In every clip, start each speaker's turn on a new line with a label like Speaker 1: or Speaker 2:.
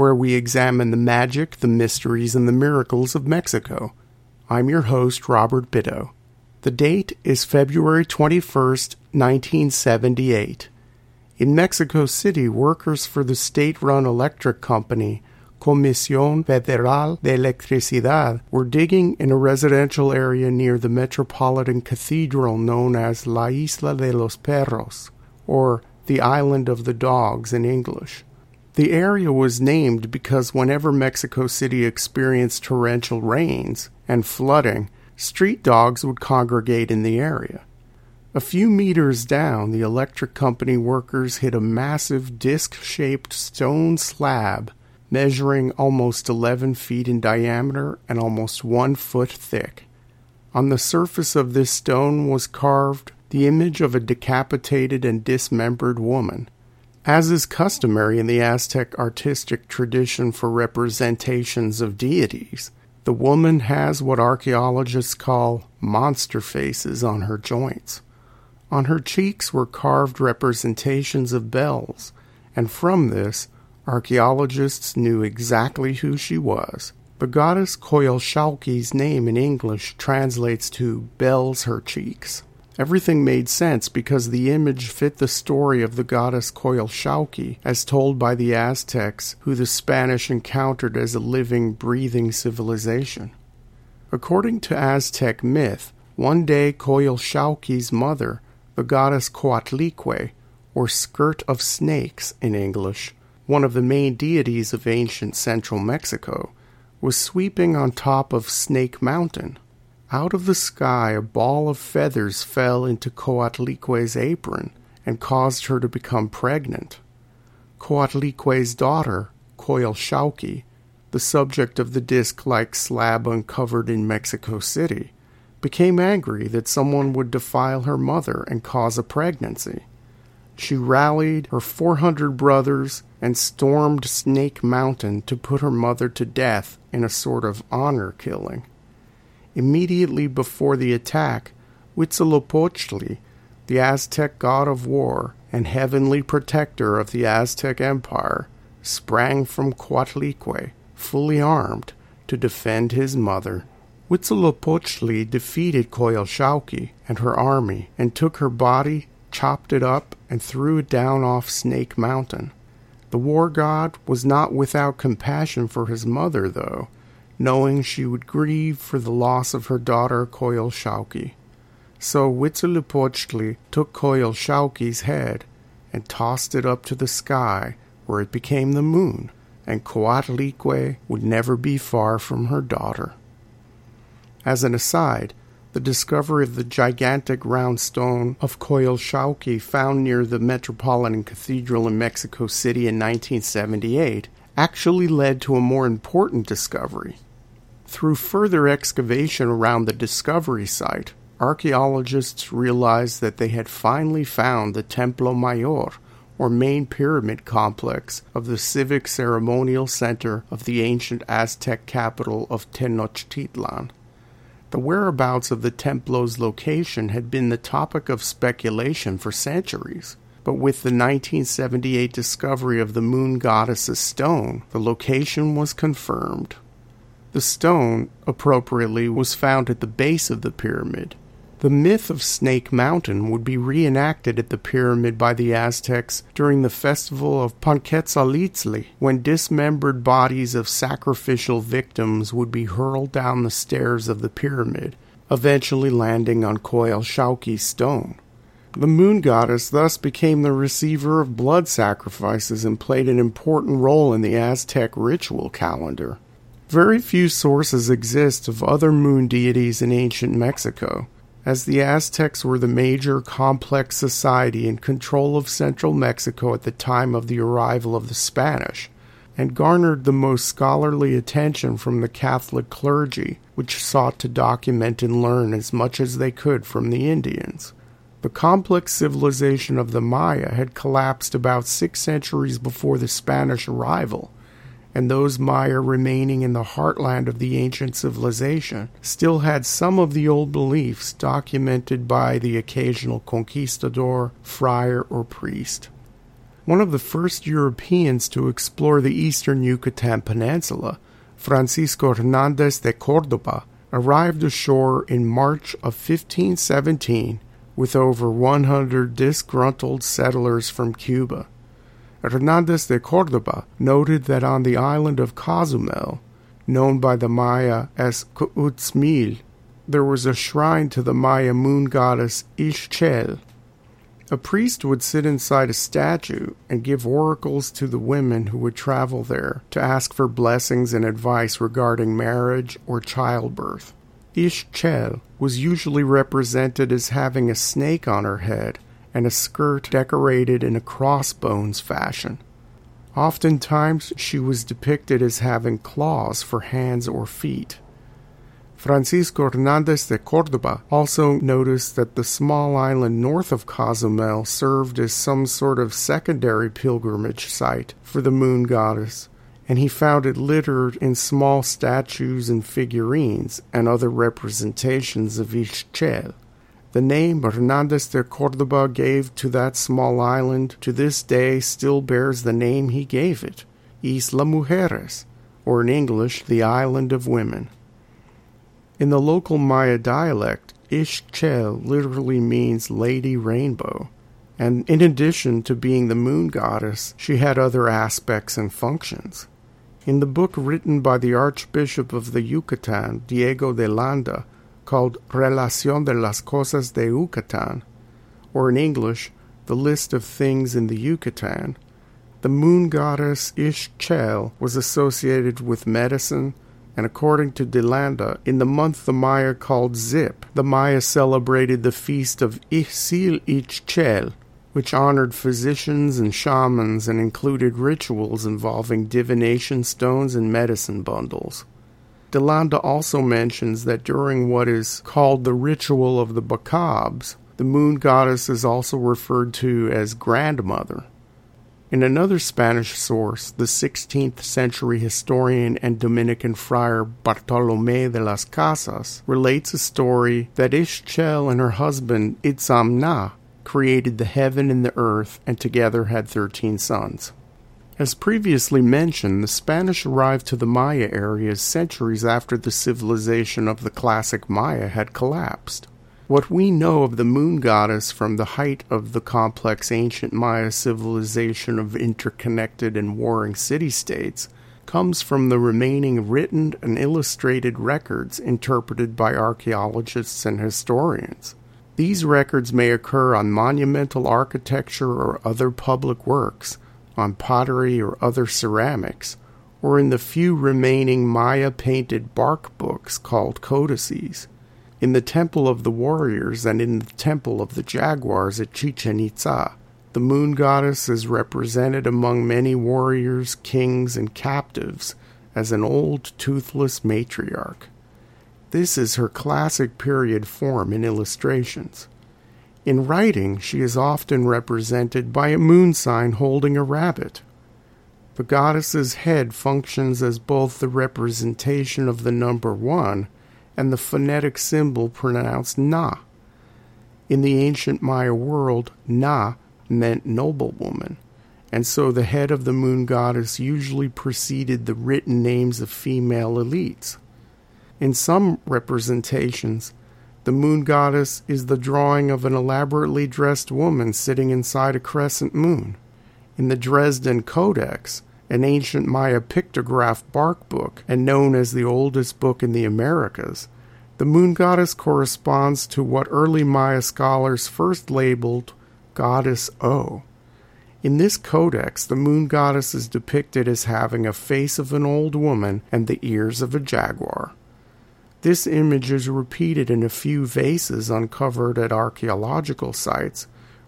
Speaker 1: where we examine the magic, the mysteries, and the miracles of Mexico. I'm your host, Robert Bitto. The date is February 21st, 1978. In Mexico City, workers for the state run electric company, Comisión Federal de Electricidad, were digging in a residential area near the metropolitan cathedral known as La Isla de los Perros, or the Island of the Dogs in English. The area was named because whenever Mexico City experienced torrential rains and flooding, street dogs would congregate in the area. A few meters down, the electric company workers hit a massive disc shaped stone slab measuring almost 11 feet in diameter and almost one foot thick. On the surface of this stone was carved the image of a decapitated and dismembered woman. As is customary in the Aztec artistic tradition for representations of deities, the woman has what archaeologists call monster faces on her joints. On her cheeks were carved representations of bells, and from this, archaeologists knew exactly who she was. The goddess Coyolxauhqui's name in English translates to bells her cheeks. Everything made sense because the image fit the story of the goddess Coyolxauhqui as told by the Aztecs, who the Spanish encountered as a living, breathing civilization. According to Aztec myth, one day Coyolxauhqui's mother, the goddess Coatlicue, or skirt of snakes in English, one of the main deities of ancient central Mexico, was sweeping on top of Snake Mountain. Out of the sky, a ball of feathers fell into Coatlicue's apron and caused her to become pregnant. Coatlicue's daughter, Coyolxauhqui, the subject of the disc like slab uncovered in Mexico City, became angry that someone would defile her mother and cause a pregnancy. She rallied her 400 brothers and stormed Snake Mountain to put her mother to death in a sort of honor killing. Immediately before the attack, Huitzilopochtli, the Aztec god of war and heavenly protector of the Aztec Empire, sprang from Coatlicue, fully armed, to defend his mother. Huitzilopochtli defeated Coyolxauhqui and her army and took her body, chopped it up, and threw it down off Snake Mountain. The war god was not without compassion for his mother, though, knowing she would grieve for the loss of her daughter Coyolxauhqui. So Huitzilopochtli took Coyolxauhqui's head and tossed it up to the sky, where it became the moon, and Coatlicue would never be far from her daughter. As an aside, the discovery of the gigantic round stone of Coyolxauhqui found near the Metropolitan Cathedral in Mexico City in 1978 actually led to a more important discovery. Through further excavation around the discovery site, archaeologists realized that they had finally found the Templo Mayor, or main pyramid complex of the civic ceremonial center of the ancient Aztec capital of Tenochtitlan. The whereabouts of the Templo's location had been the topic of speculation for centuries, but with the 1978 discovery of the moon goddess's stone, the location was confirmed. The stone, appropriately, was found at the base of the pyramid. The myth of Snake Mountain would be reenacted at the pyramid by the Aztecs during the festival of Panquetzaliztli, when dismembered bodies of sacrificial victims would be hurled down the stairs of the pyramid, eventually landing on Coyolxauhqui's stone. The moon goddess thus became the receiver of blood sacrifices and played an important role in the Aztec ritual calendar. Very few sources exist of other moon deities in ancient Mexico, as the Aztecs were the major complex society in control of central Mexico at the time of the arrival of the Spanish, and garnered the most scholarly attention from the Catholic clergy, which sought to document and learn as much as they could from the Indians. The complex civilization of the Maya had collapsed about six centuries before the Spanish arrival, and those Maya remaining in the heartland of the ancient civilization still had some of the old beliefs documented by the occasional conquistador, friar, or priest. One of the first Europeans to explore the eastern Yucatan Peninsula, Francisco Hernandez de Cordoba, arrived ashore in March of 1517 with over 100 disgruntled settlers from Cuba. Hernandez de Cordoba noted that on the island of Cozumel, known by the Maya as Cuutzmil, there was a shrine to the Maya moon goddess Ixchel. A priest would sit inside a statue and give oracles to the women who would travel there to ask for blessings and advice regarding marriage or childbirth. Ixchel was usually represented as having a snake on her head and a skirt decorated in a crossbones fashion. Oftentimes, she was depicted as having claws for hands or feet. Francisco Hernandez de Cordoba also noticed that the small island north of Cozumel served as some sort of secondary pilgrimage site for the moon goddess, and he found it littered in small statues and figurines and other representations of Ixchel. The name Hernandez de Cordoba gave to that small island to this day still bears the name he gave it, Isla Mujeres, or in English, the Island of Women. In the local Maya dialect, Ixchel literally means Lady Rainbow, and in addition to being the moon goddess, she had other aspects and functions. In the book written by the Archbishop of the Yucatan, Diego de Landa, called Relación de las Cosas de Yucatán, or in English, The List of Things in the Yucatan, the moon goddess Ixchel was associated with medicine, and according to de Landa, in the month the Maya called Zip, the Maya celebrated the feast of Ixil Ixchel, which honored physicians and shamans and included rituals involving divination stones and medicine bundles. De Landa also mentions that during what is called the ritual of the Bacabs, the moon goddess is also referred to as grandmother. In another Spanish source, the 16th century historian and Dominican friar Bartolomé de las Casas relates a story that Ixchel and her husband Itzamna created the heaven and the earth and together had 13 sons. As previously mentioned, the Spanish arrived to the Maya areas centuries after the civilization of the classic Maya had collapsed. What we know of the moon goddess from the height of the complex ancient Maya civilization of interconnected and warring city states comes from the remaining written and illustrated records interpreted by archaeologists and historians. These records may occur on monumental architecture or other public works on pottery or other ceramics, or in the few remaining Maya painted bark books called codices, in the Temple of the Warriors and in the Temple of the Jaguars at Chichen Itza. The moon goddess is represented among many warriors, kings, and captives as an old toothless matriarch. This is her classic period form in illustrations. In writing, she is often represented by a moon sign holding a rabbit. The goddess's head functions as both the representation of the number one and the phonetic symbol pronounced na. In the ancient Maya world, na meant noblewoman, and so the head of the moon goddess usually preceded the written names of female elites. In some representations, the moon goddess is the drawing of an elaborately dressed woman sitting inside a crescent moon. In the Dresden Codex, an ancient Maya pictograph bark book and known as the oldest book in the Americas, the moon goddess corresponds to what early Maya scholars first labeled Goddess O. In this codex, the moon goddess is depicted as having a face of an old woman and the ears of a jaguar. This image is repeated in a few vases uncovered at archaeological sites,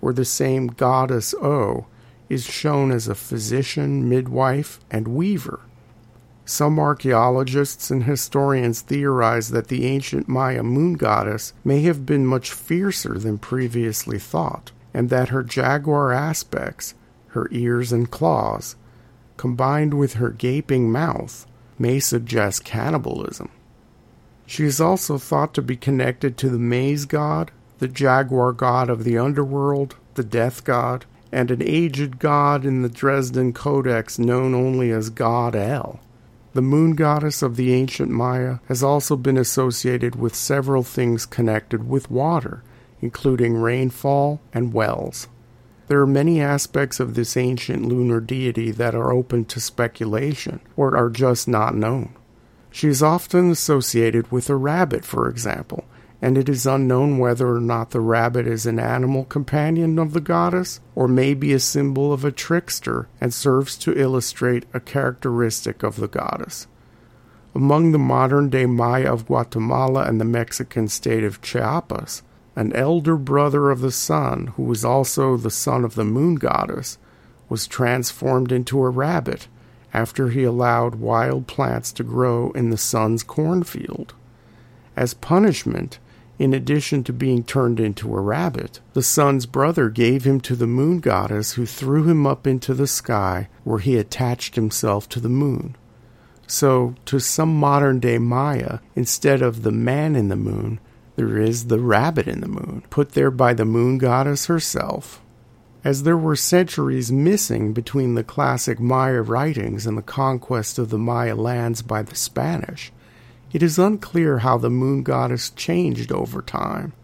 Speaker 1: where the same goddess O is shown as a physician, midwife, and weaver. Some archaeologists and historians theorize that the ancient Maya moon goddess may have been much fiercer than previously thought, and that her jaguar aspects, her ears and claws, combined with her gaping mouth, may suggest cannibalism. She is also thought to be connected to the maize god, the jaguar god of the underworld, the death god, and an aged god in the Dresden Codex known only as God L. The moon goddess of the ancient Maya has also been associated with several things connected with water, including rainfall and wells. There are many aspects of this ancient lunar deity that are open to speculation or are just not known. She is often associated with a rabbit, for example, and it is unknown whether or not the rabbit is an animal companion of the goddess or may be a symbol of a trickster and serves to illustrate a characteristic of the goddess. Among the modern day Maya of Guatemala and the Mexican state of Chiapas, an elder brother of the sun, who was also the son of the moon goddess, was transformed into a rabbit after he allowed wild plants to grow in the sun's cornfield. As punishment, in addition to being turned into a rabbit, the sun's brother gave him to the moon goddess, who threw him up into the sky, where he attached himself to the moon. So, to some modern day Maya, instead of the man in the moon, there is the rabbit in the moon, put there by the moon goddess herself. As there were centuries missing between the classic Maya writings and the conquest of the Maya lands by the Spanish, it is unclear how the moon goddess changed over time,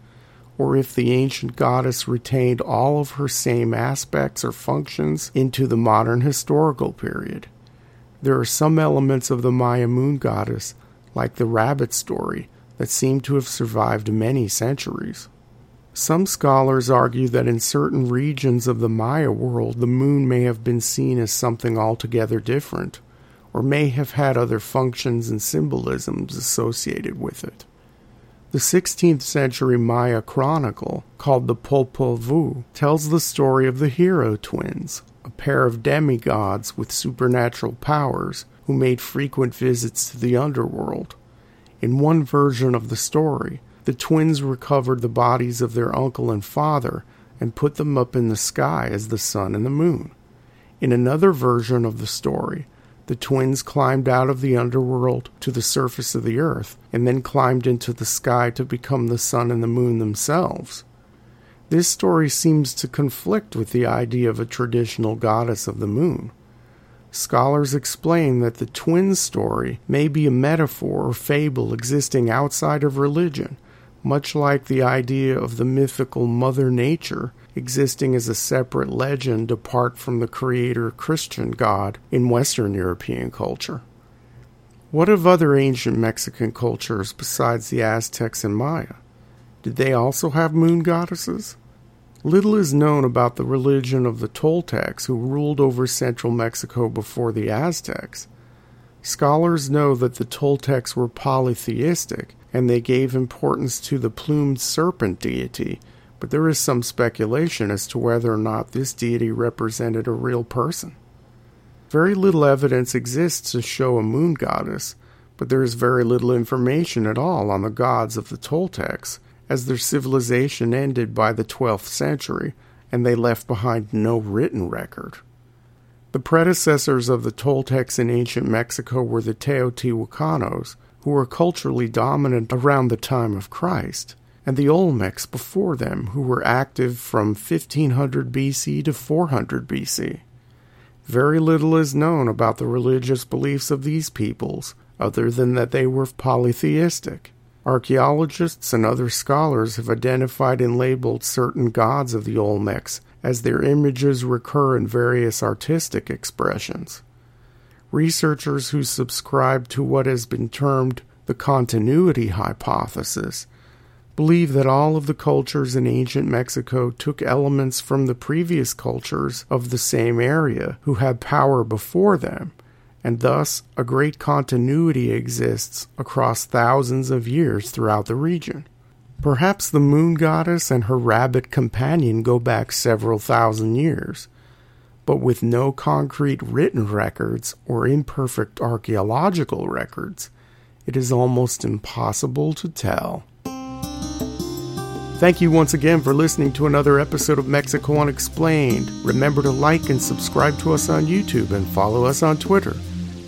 Speaker 1: or if the ancient goddess retained all of her same aspects or functions into the modern historical period. There are some elements of the Maya moon goddess, like the rabbit story, that seem to have survived many centuries. Some scholars argue that in certain regions of the Maya world the moon may have been seen as something altogether different or may have had other functions and symbolisms associated with it. The 16th century Maya chronicle, called the Popol Vuh, tells the story of the Hero twins, a pair of demigods with supernatural powers who made frequent visits to the underworld. In one version of the story, the twins recovered the bodies of their uncle and father and put them up in the sky as the sun and the moon. In another version of the story, the twins climbed out of the underworld to the surface of the earth and then climbed into the sky to become the sun and the moon themselves. This story seems to conflict with the idea of a traditional goddess of the moon. Scholars explain that the twin story may be a metaphor or fable existing outside of religion, much like the idea of the mythical Mother Nature existing as a separate legend apart from the creator Christian God in Western European culture. What of other ancient Mexican cultures besides the Aztecs and Maya? Did they also have moon goddesses? Little is known about the religion of the Toltecs who ruled over central Mexico before the Aztecs. Scholars know that the Toltecs were polytheistic and they gave importance to the plumed serpent deity but there is some speculation as to whether or not this deity represented a real person. Very little evidence exists to show a moon goddess, but there is very little information at all on the gods of the Toltecs, as their civilization ended by the 12th century and they left behind no written record. The predecessors of the Toltecs in ancient Mexico were the Teotihuacanos, who were culturally dominant around the time of Christ and the Olmecs before them, who were active from 1500 BC to 400 BC. Very little is known about the religious beliefs of these peoples, other than that they were polytheistic. Archaeologists and other scholars have identified and labeled certain gods of the Olmecs as their images recur in various artistic expressions. Researchers who subscribe to what has been termed the continuity hypothesis believe that all of the cultures in ancient Mexico took elements from the previous cultures of the same area who had power before them, and thus a great continuity exists across thousands of years throughout the region. Perhaps the moon goddess and her rabbit companion go back several thousand years. But with no concrete written records or imperfect archaeological records, it is almost impossible to tell. Thank you once again for listening to another episode of Mexico Unexplained. Remember to like and subscribe to us on YouTube and follow us on Twitter.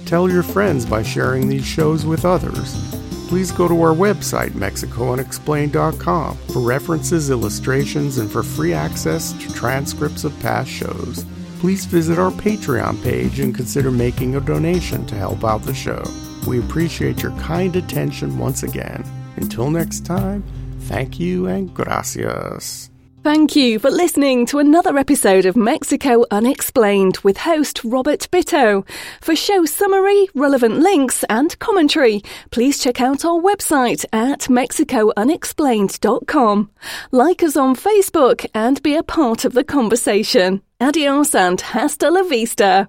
Speaker 1: Tell your friends by sharing these shows with others. Please go to our website, MexicoUnexplained.com, for references, illustrations, and for free access to transcripts of past shows. Please visit our Patreon page and consider making a donation to help out the show. We appreciate your kind attention once again. Until next time, thank you and gracias.
Speaker 2: Thank you for listening to another episode of Mexico Unexplained with host Robert Bitto. For show summary, relevant links, and commentary, please check out our website at mexicounexplained.com. Like us on Facebook and be a part of the conversation. Adios and hasta la vista.